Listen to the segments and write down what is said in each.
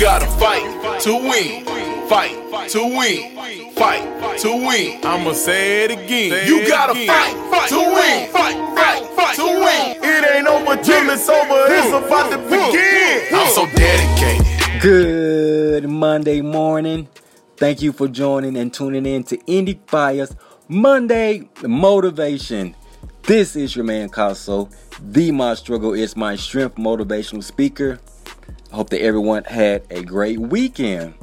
gotta fight to win. Fight to win. Fight to win. I'ma say it again. You gotta fight to win. Fight, fight, fight to win. It ain't over till it's over. It's about to begin. I'm so dedicated. Good Monday morning. Thank you for joining and tuning in to Endie Fiya's Monday Motivation. This is your man Caso, the My Struggle is My Strength motivational speaker. Hope that everyone had a great weekend.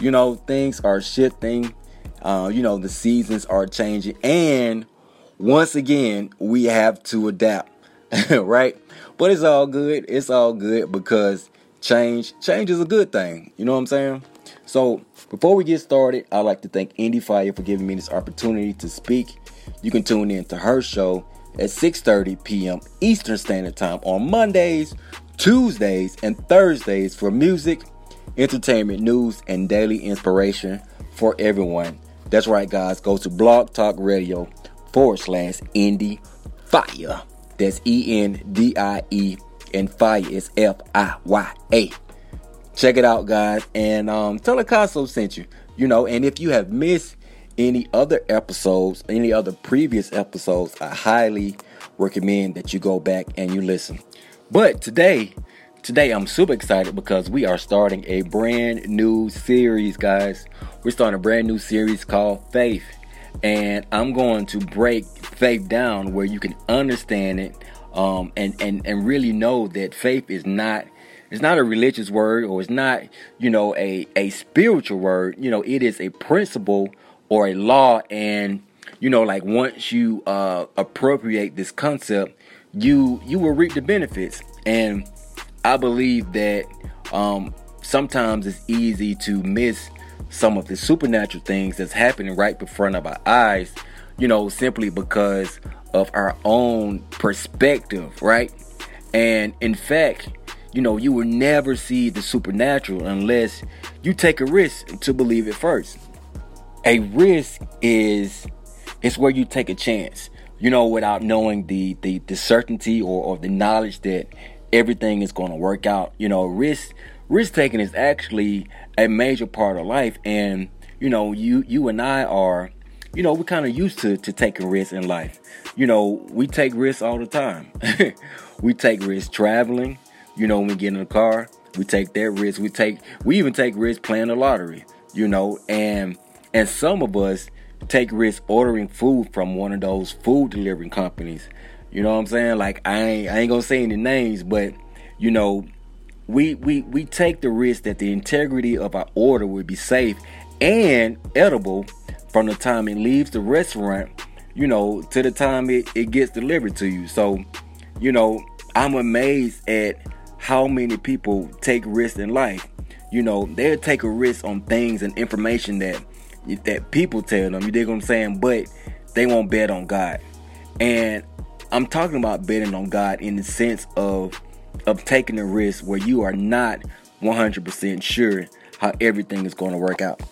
You know, things are shifting. Uh, you know, the seasons are changing. And once again, we have to adapt, right? But it's all good. It's all good because change change is a good thing. You know what I'm saying? So before we get started, I'd like to thank Endie Fiya for giving me this opportunity to speak. You can tune in to her show at 6:30 p.m. Eastern Standard Time on Mondays, Tuesdays, and Thursdays for music, entertainment, news, and daily inspiration for everyone. That's right, guys. Go to Blog Talk Radio forward slash Endie Fiya. That's E N D I E, and Fire is F I Y A. Check it out, guys, and um, tell sent you. You know, and if you have missed any other episodes, any other previous episodes, I highly recommend that you go back and you listen. But today, today I'm super excited because we are starting a brand new series, guys. We're starting a brand new series called Faith. And I'm going to break faith down where you can understand it um, and, and, and really know that faith is not it's not a religious word or it's not you know a, a spiritual word you know it is a principle or a law and you know like once you uh, appropriate this concept you you will reap the benefits. And i believe that um, sometimes it's easy to miss some of the supernatural things that's happening right in front of our eyes you know simply because of our own perspective right? And in fact you know you will never see the supernatural unless you take a risk to believe it first. A risk is it's where you take a chance you know without knowing the the, the certainty or, or the knowledge that everything is going to work out you know risk risk taking is actually a major part of life. And you know you you and i are you know we're kind of used to to taking risks in life. You know we take risks all the time. We take risks traveling you know when we get in the car. We take that risk. We take we even take risks playing the lottery you know and and some of us take risks ordering food from one of those food delivering companies. You know what I'm saying? Like I ain't, I ain't gonna say any names, but you know, we we we take the risk that the integrity of our order will be safe and edible from the time it leaves the restaurant, you know, to the time it, it gets delivered to you. So, you know, I'm amazed at how many people take risks in life. You know, they'll take a risk on things and information that that people tell them. You dig what I'm saying? But they won't bet on God. And I'm talking about betting on God in the sense of of taking a risk where you are not 100% sure how everything is going to work out.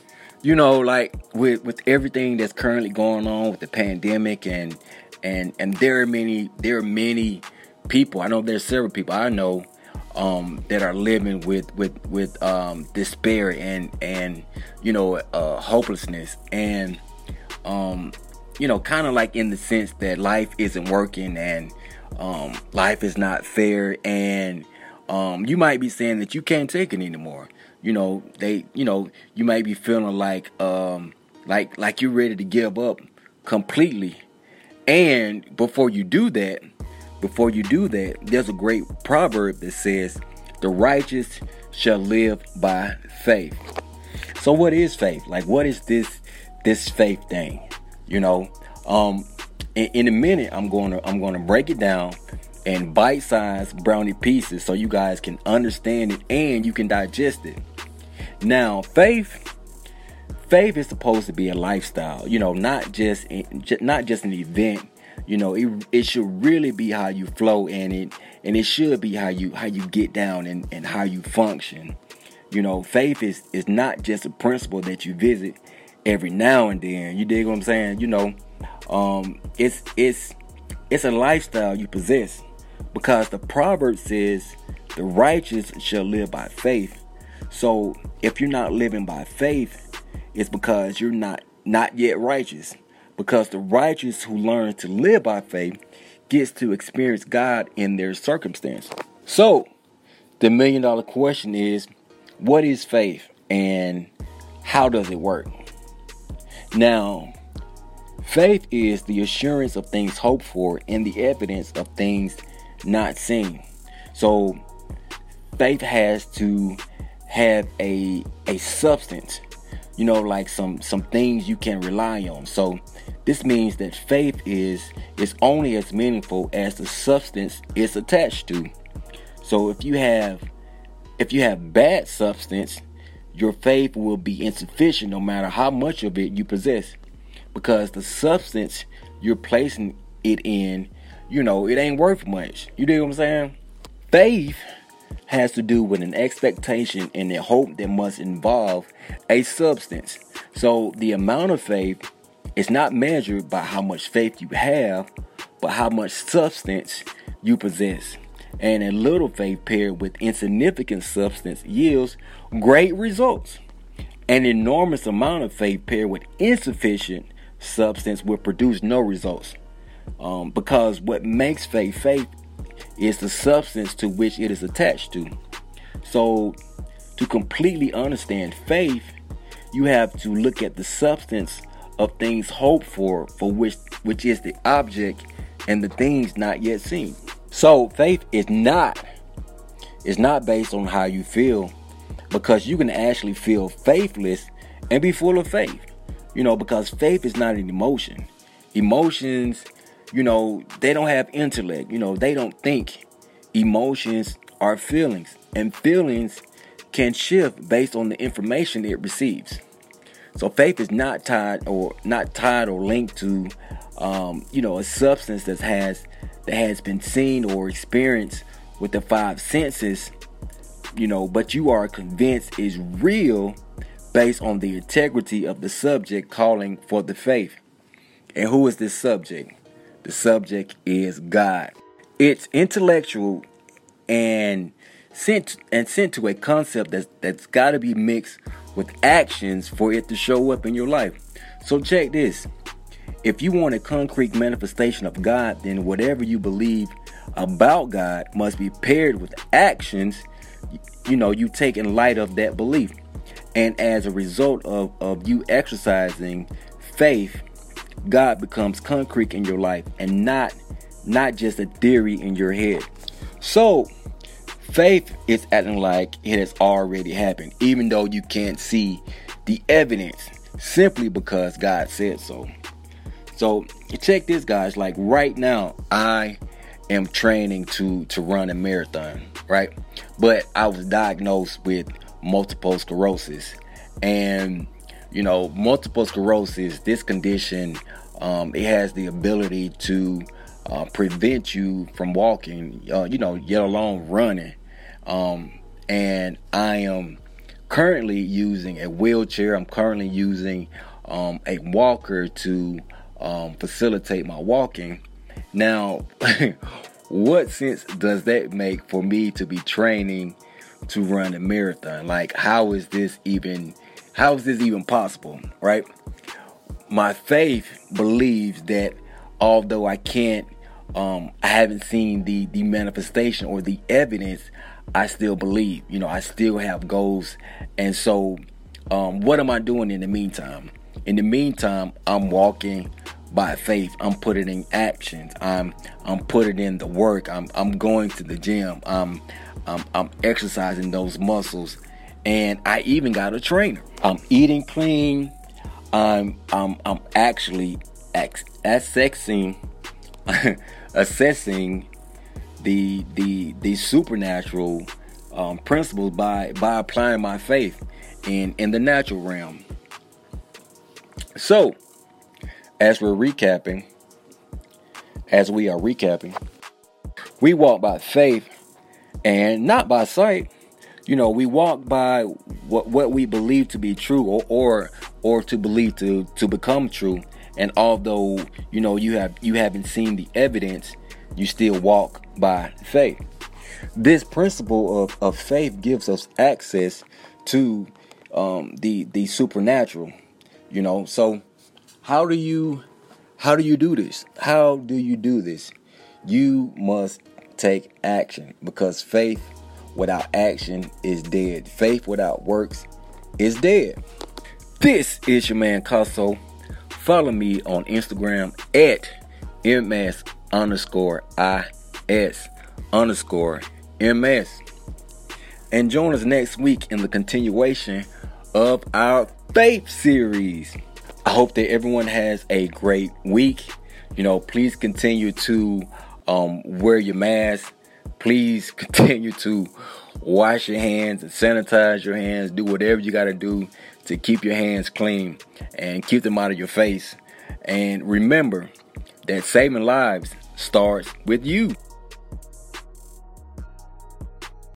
You know, like with with everything that's currently going on with the pandemic and and and there are many there are many people. I know there's several people I know um, that are living with with with um, despair and and you know uh, hopelessness and um, you know kind of like in the sense that life isn't working and um, life is not fair and um, you might be saying that you can't take it anymore. You know they you know you might be feeling like um, like like you're ready to give up completely. And before you do that, before you do that, there's a great proverb that says, The righteous shall live by faith. So what is faith? Like what is this this faith thing? You know? Um in, in a minute I'm gonna I'm gonna break it down in bite-sized brownie pieces so you guys can understand it and you can digest it. Now, faith faith is supposed to be a lifestyle, you know, not just not just an event you know it, it should really be how you flow in it and it should be how you how you get down and, and how you function. You know faith is is not just a principle that you visit every now and then. You dig what i'm saying? You know um it's it's it's a lifestyle you possess because the proverb says the righteous shall live by faith. So if you're not living by faith, it's because you're not not yet righteous. Because the righteous who learn to live by faith gets to experience God in their circumstance. So the million dollar question is what is faith and how does it work? Now, faith is the assurance of things hoped for and the evidence of things not seen. So, faith has to have a a substance, you know, like some some things you can rely on. So, this means that faith is is only as meaningful as the substance it's attached to. So, if you have if you have bad substance, your faith will be insufficient no matter how much of it you possess. Because the substance you're placing it in, you know, it ain't worth much. You dig what I'm saying? Faith has to do with an expectation and a hope that must involve a substance. So the amount of faith is not measured by how much faith you have, but how much substance you possess and a little faith paired with insignificant substance yields great results. An enormous amount of faith paired with insufficient substance will produce no results. Um, because what makes faith faith is the substance to which it is attached to. So, to completely understand faith, you have to look at the substance of things hoped for, for which which is the object and the things not yet seen. So faith is not is not based on how you feel because you can actually feel faithless and be full of faith. You know, because faith is not an emotion. Emotions, you know, they don't have intellect. You know, they don't think. Emotions are feelings, and feelings can shift based on the information it receives. So faith is not tied or not tied or linked to, um, you know, a substance that has that has been seen or experienced with the five senses, you know, but you are convinced is real based on the integrity of the subject calling for the faith. And who is this subject? The subject is God. It's intellectual and sent and sent to a concept that's that's got to be mixed with actions for it to show up in your life. So check this. If you want a concrete manifestation of God, then whatever you believe about God must be paired with actions you know you take in light of that belief. And as a result of, of you exercising faith, God becomes concrete in your life and not not just a theory in your head. So faith is acting like it has already happened, even though you can't see the evidence simply because God said so. So check this, guys. Like right now, I am training to to run a marathon, right? But I was diagnosed with multiple sclerosis, and you know, multiple sclerosis. This condition, um, it has the ability to uh, prevent you from walking, uh, you know, yet alone running. Um, and I am currently using a wheelchair. I'm currently using um, a walker to um, facilitate my walking. Now, what sense does that make for me to be training to run a marathon? Like, how is this even? How is this even possible? Right? My faith believes that although I can't, um, I haven't seen the the manifestation or the evidence. I still believe. You know, I still have goals, and so, um, what am I doing in the meantime? In the meantime, I'm walking by faith. I'm putting in actions. I'm I'm putting in the work. I'm I'm going to the gym. I'm I'm, I'm exercising those muscles, and I even got a trainer. I'm eating clean. I'm I'm I'm actually assessing assessing the the the supernatural um, principles by by applying my faith in in the natural realm. So as we're recapping, as we are recapping, we walk by faith and not by sight. You know, we walk by what what we believe to be true or or, or to believe to to become true. And although, you know, you have you haven't seen the evidence, you still walk by faith. This principle of, of faith gives us access to um, the the supernatural. You know, so how do you how do you do this? How do you do this? You must take action because faith without action is dead. Faith without works is dead. This is your man Casso. Follow me on Instagram at ms underscore is underscore ms. And join us next week in the continuation of our faith series. I hope that everyone has a great week. You know, please continue to um, wear your mask. Please continue to wash your hands and sanitize your hands. Do whatever you got to do to keep your hands clean and keep them out of your face. And remember that saving lives starts with you.